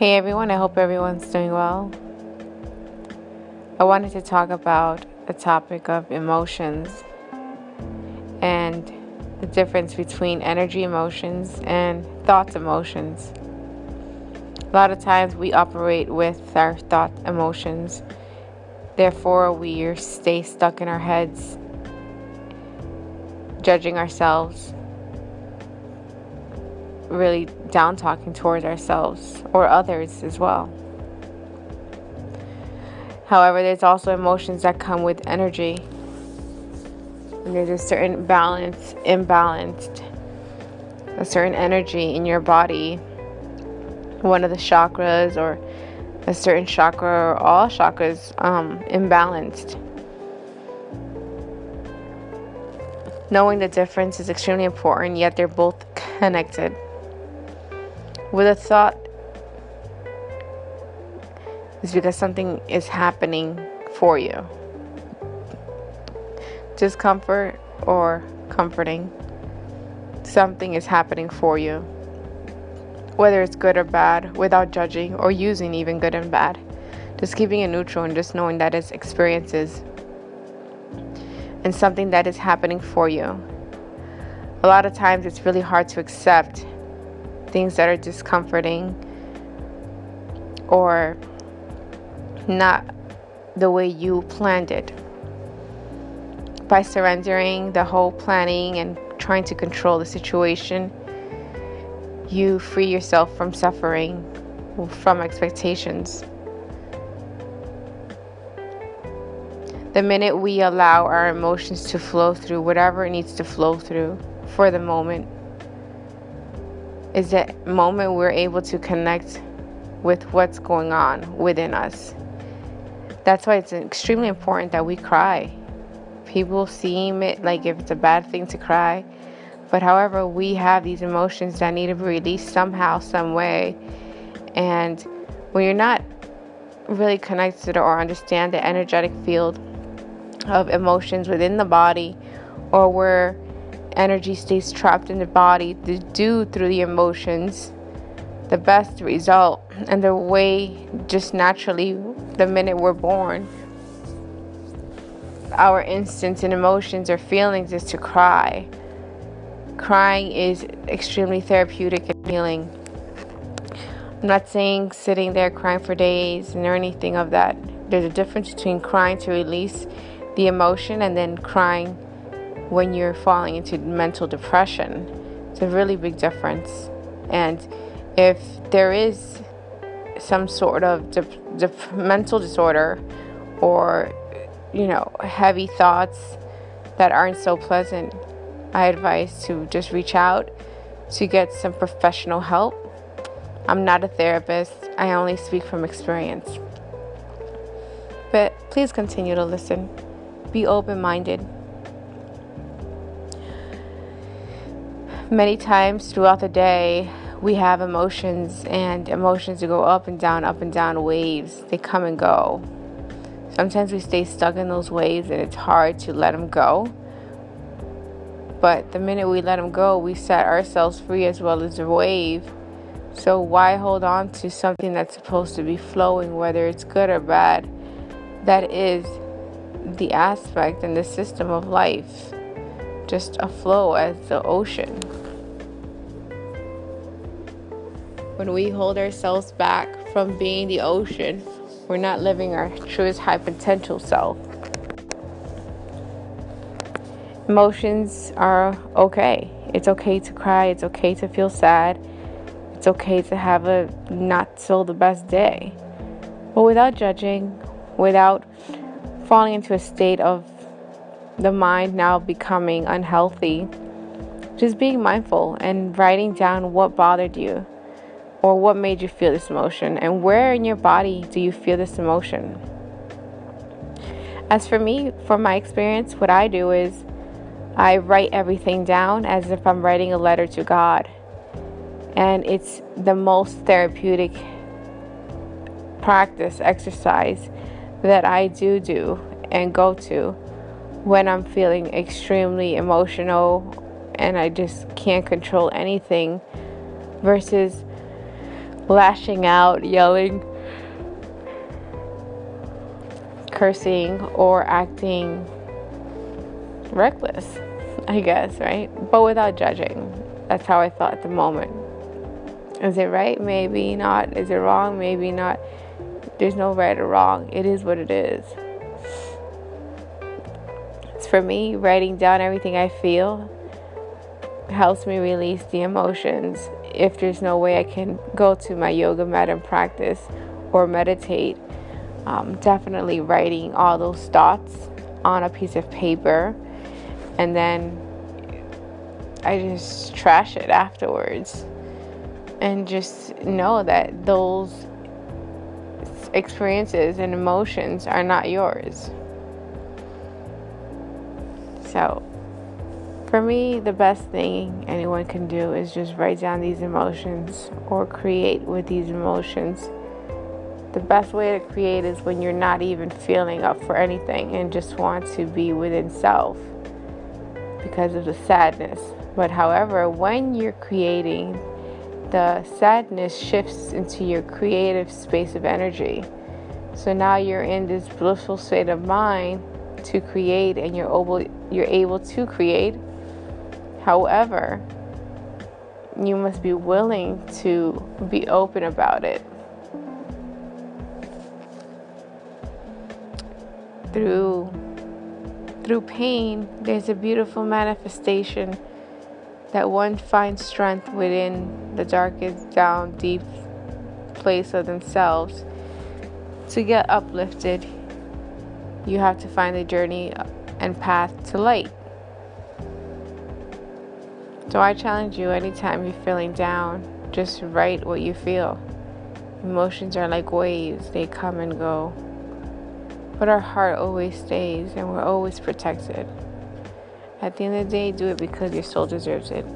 Hey everyone, I hope everyone's doing well. I wanted to talk about the topic of emotions and the difference between energy emotions and thoughts emotions. A lot of times we operate with our thought emotions, therefore, we stay stuck in our heads, judging ourselves, really down talking towards ourselves or others as well. However, there's also emotions that come with energy. And there's a certain balance, imbalanced, a certain energy in your body, one of the chakras or a certain chakra or all chakras um, imbalanced. Knowing the difference is extremely important, yet they're both connected with a thought is because something is happening for you. Discomfort or comforting, something is happening for you. Whether it's good or bad, without judging or using even good and bad. Just keeping it neutral and just knowing that it's experiences and something that is happening for you. A lot of times it's really hard to accept things that are discomforting or not the way you planned it. By surrendering the whole planning and trying to control the situation, you free yourself from suffering, from expectations. The minute we allow our emotions to flow through whatever it needs to flow through for the moment, is that moment we're able to connect with what's going on within us. That's why it's extremely important that we cry. People seem it like if it's a bad thing to cry, but however, we have these emotions that need to be released somehow, some way. And when you're not really connected or understand the energetic field of emotions within the body, or where energy stays trapped in the body the due through the emotions, the best result and the way just naturally the minute we're born. Our instincts and emotions or feelings is to cry. Crying is extremely therapeutic and healing. I'm not saying sitting there crying for days or anything of that. There's a difference between crying to release the emotion and then crying when you're falling into mental depression. It's a really big difference. And if there is some sort of mental disorder or, you know, heavy thoughts that aren't so pleasant, I advise to just reach out to get some professional help. I'm not a therapist, I only speak from experience. But please continue to listen. Be open minded. Many times throughout the day, we have emotions, and emotions go up and down, up and down waves. They come and go. Sometimes we stay stuck in those waves, and it's hard to let them go. But the minute we let them go, we set ourselves free as well as the wave. So, why hold on to something that's supposed to be flowing, whether it's good or bad? That is the aspect and the system of life, just a flow as the ocean. When we hold ourselves back from being the ocean, we're not living our truest high potential self. Emotions are okay. It's okay to cry, it's okay to feel sad, it's okay to have a not so the best day. But without judging, without falling into a state of the mind now becoming unhealthy, just being mindful and writing down what bothered you or what made you feel this emotion? And where in your body do you feel this emotion? As for me from my experience what i do is i write everything down as if i'm writing a letter to god. And it's the most therapeutic practice exercise that i do do and go to when i'm feeling extremely emotional and i just can't control anything versus lashing out, yelling, cursing, or acting reckless, I guess, right? But without judging. That's how I thought at the moment. Is it right? Maybe not. Is it wrong? Maybe not. There's no right or wrong. It is what it is. It's for me, writing down everything I feel helps me release the emotions. If there's no way I can go to my yoga mat and practice or meditate, um, definitely writing all those thoughts on a piece of paper and then I just trash it afterwards and just know that those experiences and emotions are not yours. So, for me, the best thing anyone can do is just write down these emotions or create with these emotions. The best way to create is when you're not even feeling up for anything and just want to be within self because of the sadness. But however, when you're creating, the sadness shifts into your creative space of energy. So now you're in this blissful state of mind to create and you're able you're able to create. However, you must be willing to be open about it. Through through pain, there's a beautiful manifestation that one finds strength within the darkest, down, deep place of themselves. To get uplifted, you have to find the journey and path to light. So I challenge you anytime you're feeling down, just write what you feel. Emotions are like waves, they come and go. But our heart always stays and we're always protected. At the end of the day, do it because your soul deserves it.